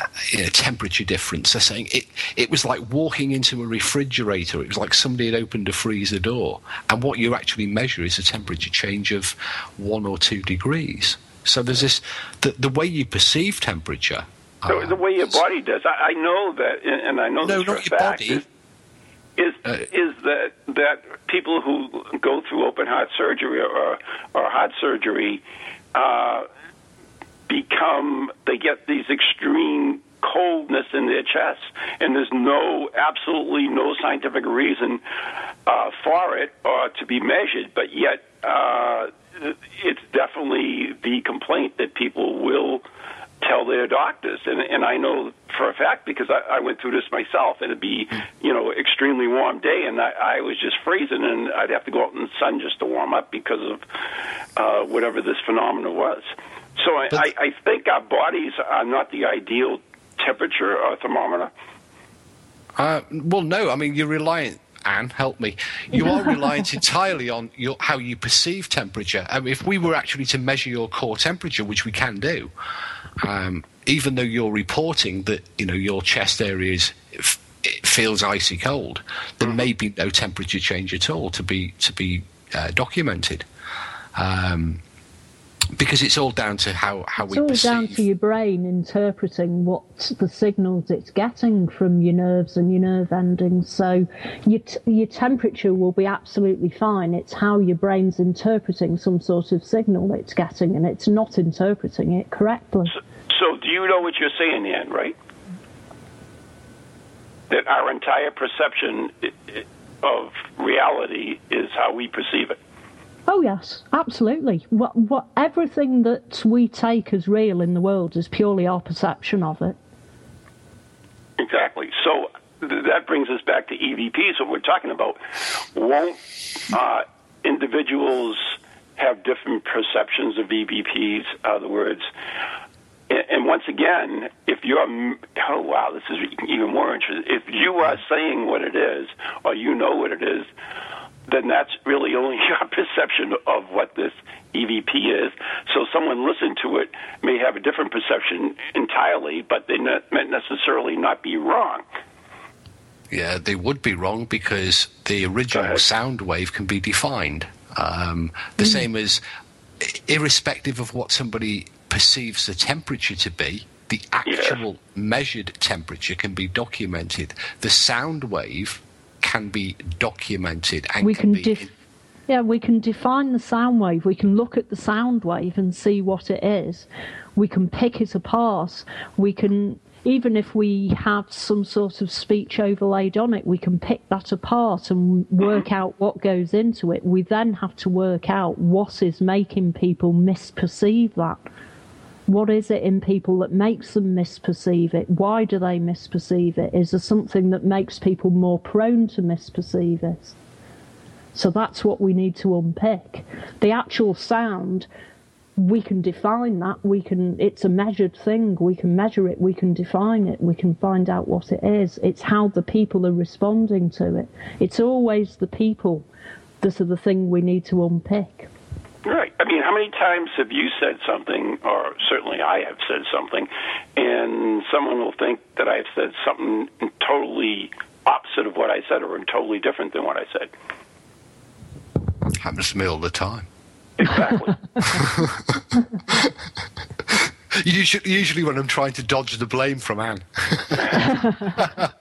uh, you know, temperature difference. They're saying it, it was like walking into a refrigerator. It was like somebody had opened a freezer door. And what you actually measure is a temperature change of one or two degrees. So there's this, the, the way you perceive temperature. The, uh, the way your body does. I, I know that, and I know No, this for not a your fact. body. Is, is, Uh, is that that people who go through open heart surgery or or heart surgery uh, become they get these extreme coldness in their chest, and there's no absolutely no scientific reason uh, for it or to be measured, but yet uh, it's definitely the complaint that people will tell their doctors. And, and I know for a fact because I, I went through this myself. It'd be, you know, extremely warm day, and I, I was just freezing, and I'd have to go out in the sun just to warm up because of uh, whatever this phenomenon was. So I, I, I think our bodies are not the ideal temperature or thermometer. Uh, well, no. I mean, you're reliant. Anne, help me. You are reliant entirely on your, how you perceive temperature. Mean, if we were actually to measure your core temperature, which we can do, um, even though you're reporting that you know your chest area is it feels icy cold, there may be no temperature change at all to be to be uh, documented. Um, because it's all down to how, how It's we all perceive. down to your brain interpreting what the signals it's getting from your nerves and your nerve endings. So your, t- your temperature will be absolutely fine. It's how your brain's interpreting some sort of signal it's getting, and it's not interpreting it correctly. So do you know what you're saying, Ann, right? That our entire perception i- i- of reality is how we perceive it. Oh yes, absolutely. What, what everything that we take as real in the world is purely our perception of it. Exactly. So th- that brings us back to EVPs. What we're talking about won't uh, individuals have different perceptions of EVPs? In other words, and, and once again, if you're oh wow, this is even more interesting. If you are saying what it is, or you know what it is, then that's really only [LAUGHS] your perception of what this EVP is. So someone listening to it may have a different perception entirely, but they may necessarily not be wrong. Yeah, they would be wrong because the original sound wave can be defined. Um, the mm. same as, irrespective of what somebody perceives the temperature to be, the actual yeah. measured temperature can be documented. The sound wave can be documented and we can, can def- yeah, we can define the sound wave. We can look at the sound wave and see what it is. We can pick it apart. We can even if we have some sort of speech overlaid on it, we can pick that apart and work out what goes into it. We then have to work out what is making people misperceive that. What is it in people that makes them misperceive it? Why do they misperceive it? Is there something that makes people more prone to misperceive it? So that's what we need to unpick. The actual sound we can define that. We can. It's a measured thing. We can measure it. We can define it. We can find out what it is. It's how the people are responding to it. It's always the people that are the thing we need to unpick. Right. I mean, how many times have you said something, or certainly I have said something, and someone will think that I've said something totally opposite of what I said, or totally different than what I said. Happens to me all the time. Exactly. [LAUGHS] usually, usually when I'm trying to dodge the blame from Anne. [LAUGHS]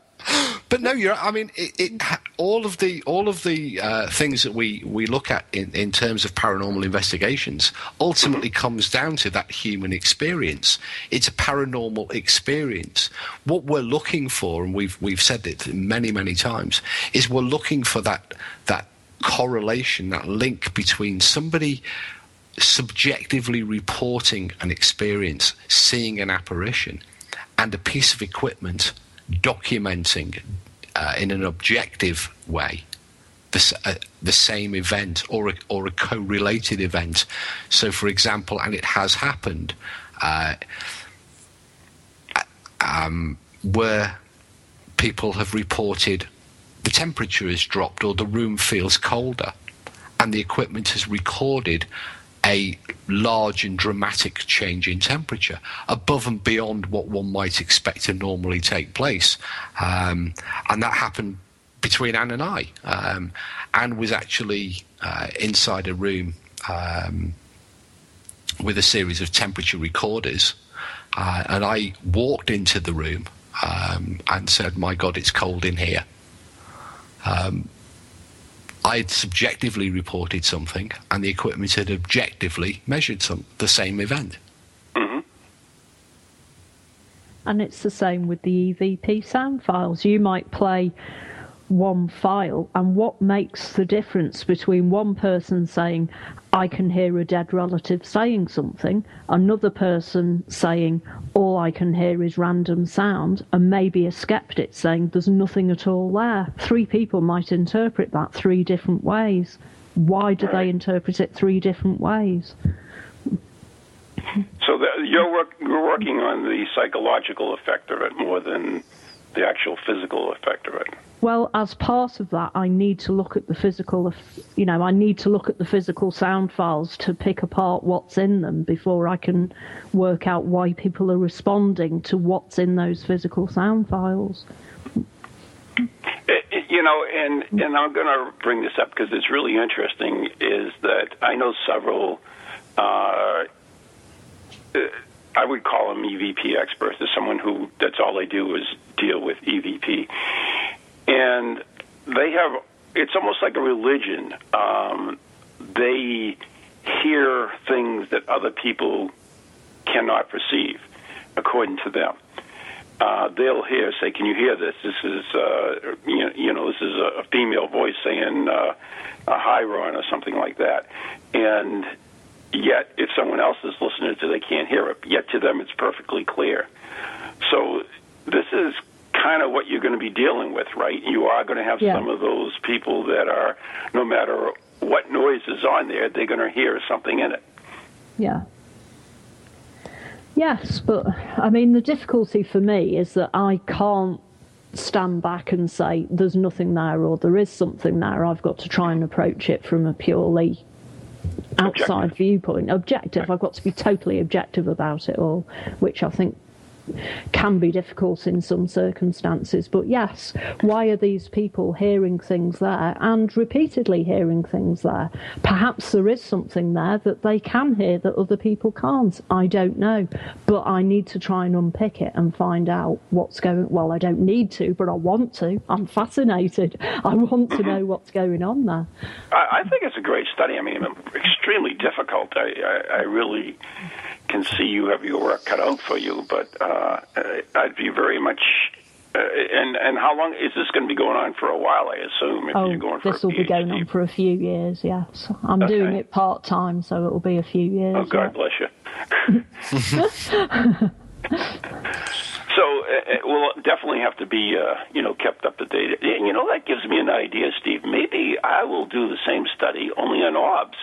but no, you're. I mean, it, it, all of the all of the uh, things that we we look at in, in terms of paranormal investigations ultimately comes down to that human experience. It's a paranormal experience. What we're looking for, and we've we've said it many many times, is we're looking for that that correlation, that link between somebody subjectively reporting an experience, seeing an apparition, and a piece of equipment documenting uh, in an objective way the, uh, the same event or a, or a co-related event. So, for example, and it has happened, uh, um, where people have reported the temperature has dropped or the room feels colder, and the equipment has recorded a large and dramatic change in temperature above and beyond what one might expect to normally take place. Um, and that happened between Anne and I. Um, Anne was actually uh, inside a room um, with a series of temperature recorders, uh, and I walked into the room um, and said, My God, it's cold in here. Um, I'd subjectively reported something, and the equipment had objectively measured some the same event. Mm-hmm. And it's the same with the EVP sound files. You might play one file, and what makes the difference between one person saying, I can hear a dead relative saying something, another person saying, all I can hear is random sound, and maybe a skeptic saying, there's nothing at all there. Three people might interpret that three different ways. Why do they interpret it three different ways? So the, you're, work, you're working on the psychological effect of it more than the actual physical effect of it. Well, as part of that, I need to look at the physical, you know, I need to look at the physical sound files to pick apart what's in them before I can work out why people are responding to what's in those physical sound files. You know, and and I'm going to bring this up because it's really interesting. Is that I know several. Uh, I would call them EVP experts. There's someone who that's all they do is deal with EVP, and they have it's almost like a religion. Um, they hear things that other people cannot perceive, according to them. Uh, they'll hear, say, "Can you hear this? This is, uh, you, know, you know, this is a, female voice saying uh, a hi, Ron, or something like that." And yet, if someone else is listening to, it, they can't hear it. Yet to them, it's perfectly clear. So this is kind of what you're going to be dealing with, right? You are going to have Yeah. some of those people that are, no matter what noise is on there, they're going to hear something in it. Yeah. Yes, but I mean, the difficulty for me is that I can't stand back and say there's nothing there or there is something there. I've got to try and approach it from a purely outside Objective. viewpoint, objective. I've got to be totally objective about it all, which I think can be difficult in some circumstances. But yes, why are these people hearing things there and repeatedly hearing things there? Perhaps there is something there that they can hear that other people can't. I don't know. But I need to try and unpick it and find out what's going Well, I don't need to, but I want to. I'm fascinated. I want to know what's going on there. I, I think it's a great study. I mean, extremely difficult. I, I, I really can see you have your work cut out for you, but uh, I'd be very much. Uh, and and how long is this going to be going on for a while? I assume if Oh, you're going for this will be going on for a few years, yes. I'm doing it part time, so it will be a few years. Oh, God yeah. bless you. [LAUGHS] so uh, it will definitely have to be, uh, you know, kept up to date. And you know, that gives me an idea, Steve. Maybe I will do the same study only on orbs.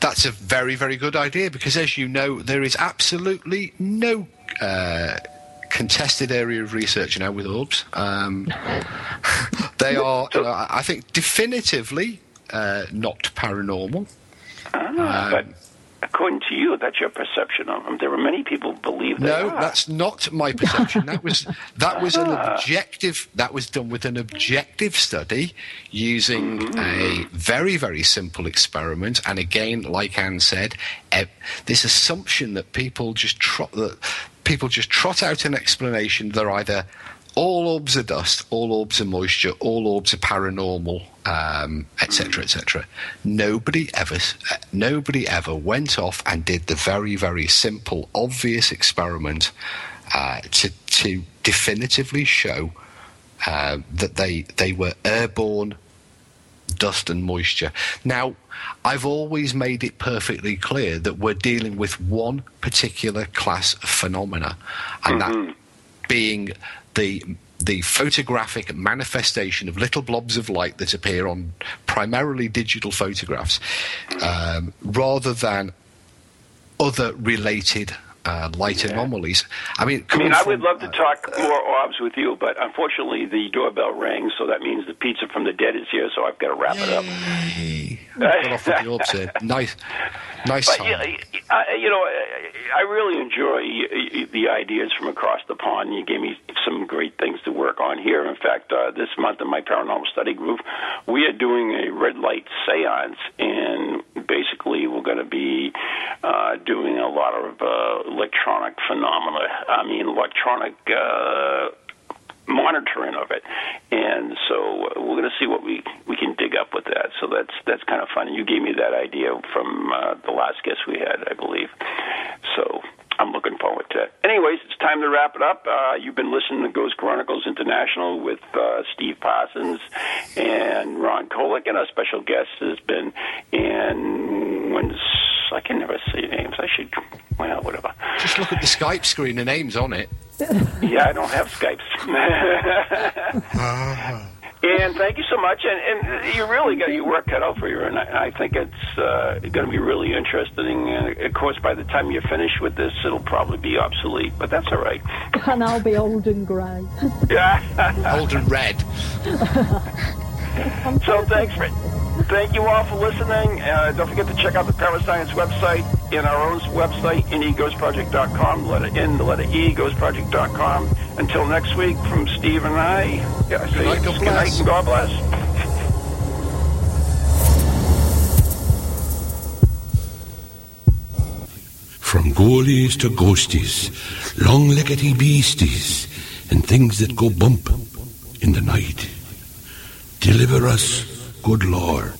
That's a very, very good idea because, as you know, there is absolutely no uh, contested area of research now with orbs. Um, [LAUGHS] they are, know, I think, definitively uh, not paranormal. Ah, but according to you, that's your perception of them. There are many people who believe that. No, that's not my perception. That was that was an [LAUGHS] objective. That was done with an objective study using a very very simple experiment. And again, like Anne said, eh, this assumption that people just trot that people just trot out an explanation. They're either all orbs are dust, all orbs are moisture, all orbs are paranormal, um, etc., etc. Nobody ever, uh, nobody ever went off and did the very, very simple, obvious experiment uh, to to definitively show uh, that they they were airborne dust and moisture. Now, I've always made it perfectly clear that we're dealing with one particular class of phenomena, and that being the the photographic manifestation of little blobs of light that appear on primarily digital photographs, um, rather than other related uh, light anomalies. I mean, I mean, coming I would from- love to talk more orbs with you, but unfortunately, the doorbell rang, so that means the pizza from the dead is here. So I've got to wrap it up. Got off with the orbs there. [LAUGHS] Nice, nice. But time. yeah, I, you know, I- really enjoy the ideas from across the pond. You gave me some great things to work on here. In fact, uh, this month in my paranormal study group, we are doing a red light séance, and basically we're going to be uh, doing a lot of uh, electronic phenomena. I mean, electronic. Uh, monitoring of it, and so uh, we're going to see what we we can dig up with that. So that's that's kind of fun. You gave me that idea from uh, the last guest we had, I believe. So I'm looking forward to it. Anyways, it's time to wrap it up. Uh, you've been listening to Ghost Chronicles International with uh, Steve Parsons and Ron Kolek, and our special guest has been and when's I can never see names. I should well whatever. Just look at the Skype screen. The name's on it. [LAUGHS] Yeah, I don't have Skypes. [LAUGHS] and thank you so much. And, and you really got your work cut out for you. And I, I think it's uh, going to be really interesting. And of course, by the time you're finished with this, it'll probably be obsolete. But that's all right. And I'll be old and grey. [LAUGHS] Yeah. Old and red. [LAUGHS] so thanks for. Thank you all for listening. Uh, don't forget to check out the Parascience website and our own website, neghostproject.com. Letter N, the letter E, ghostproject.com. Until next week, from Steve and I, yeah, I say night, God good night bless. and God bless. From ghoulies to ghosties, long-leggedy beasties, and things that go bump in the night. Deliver us, good Lord.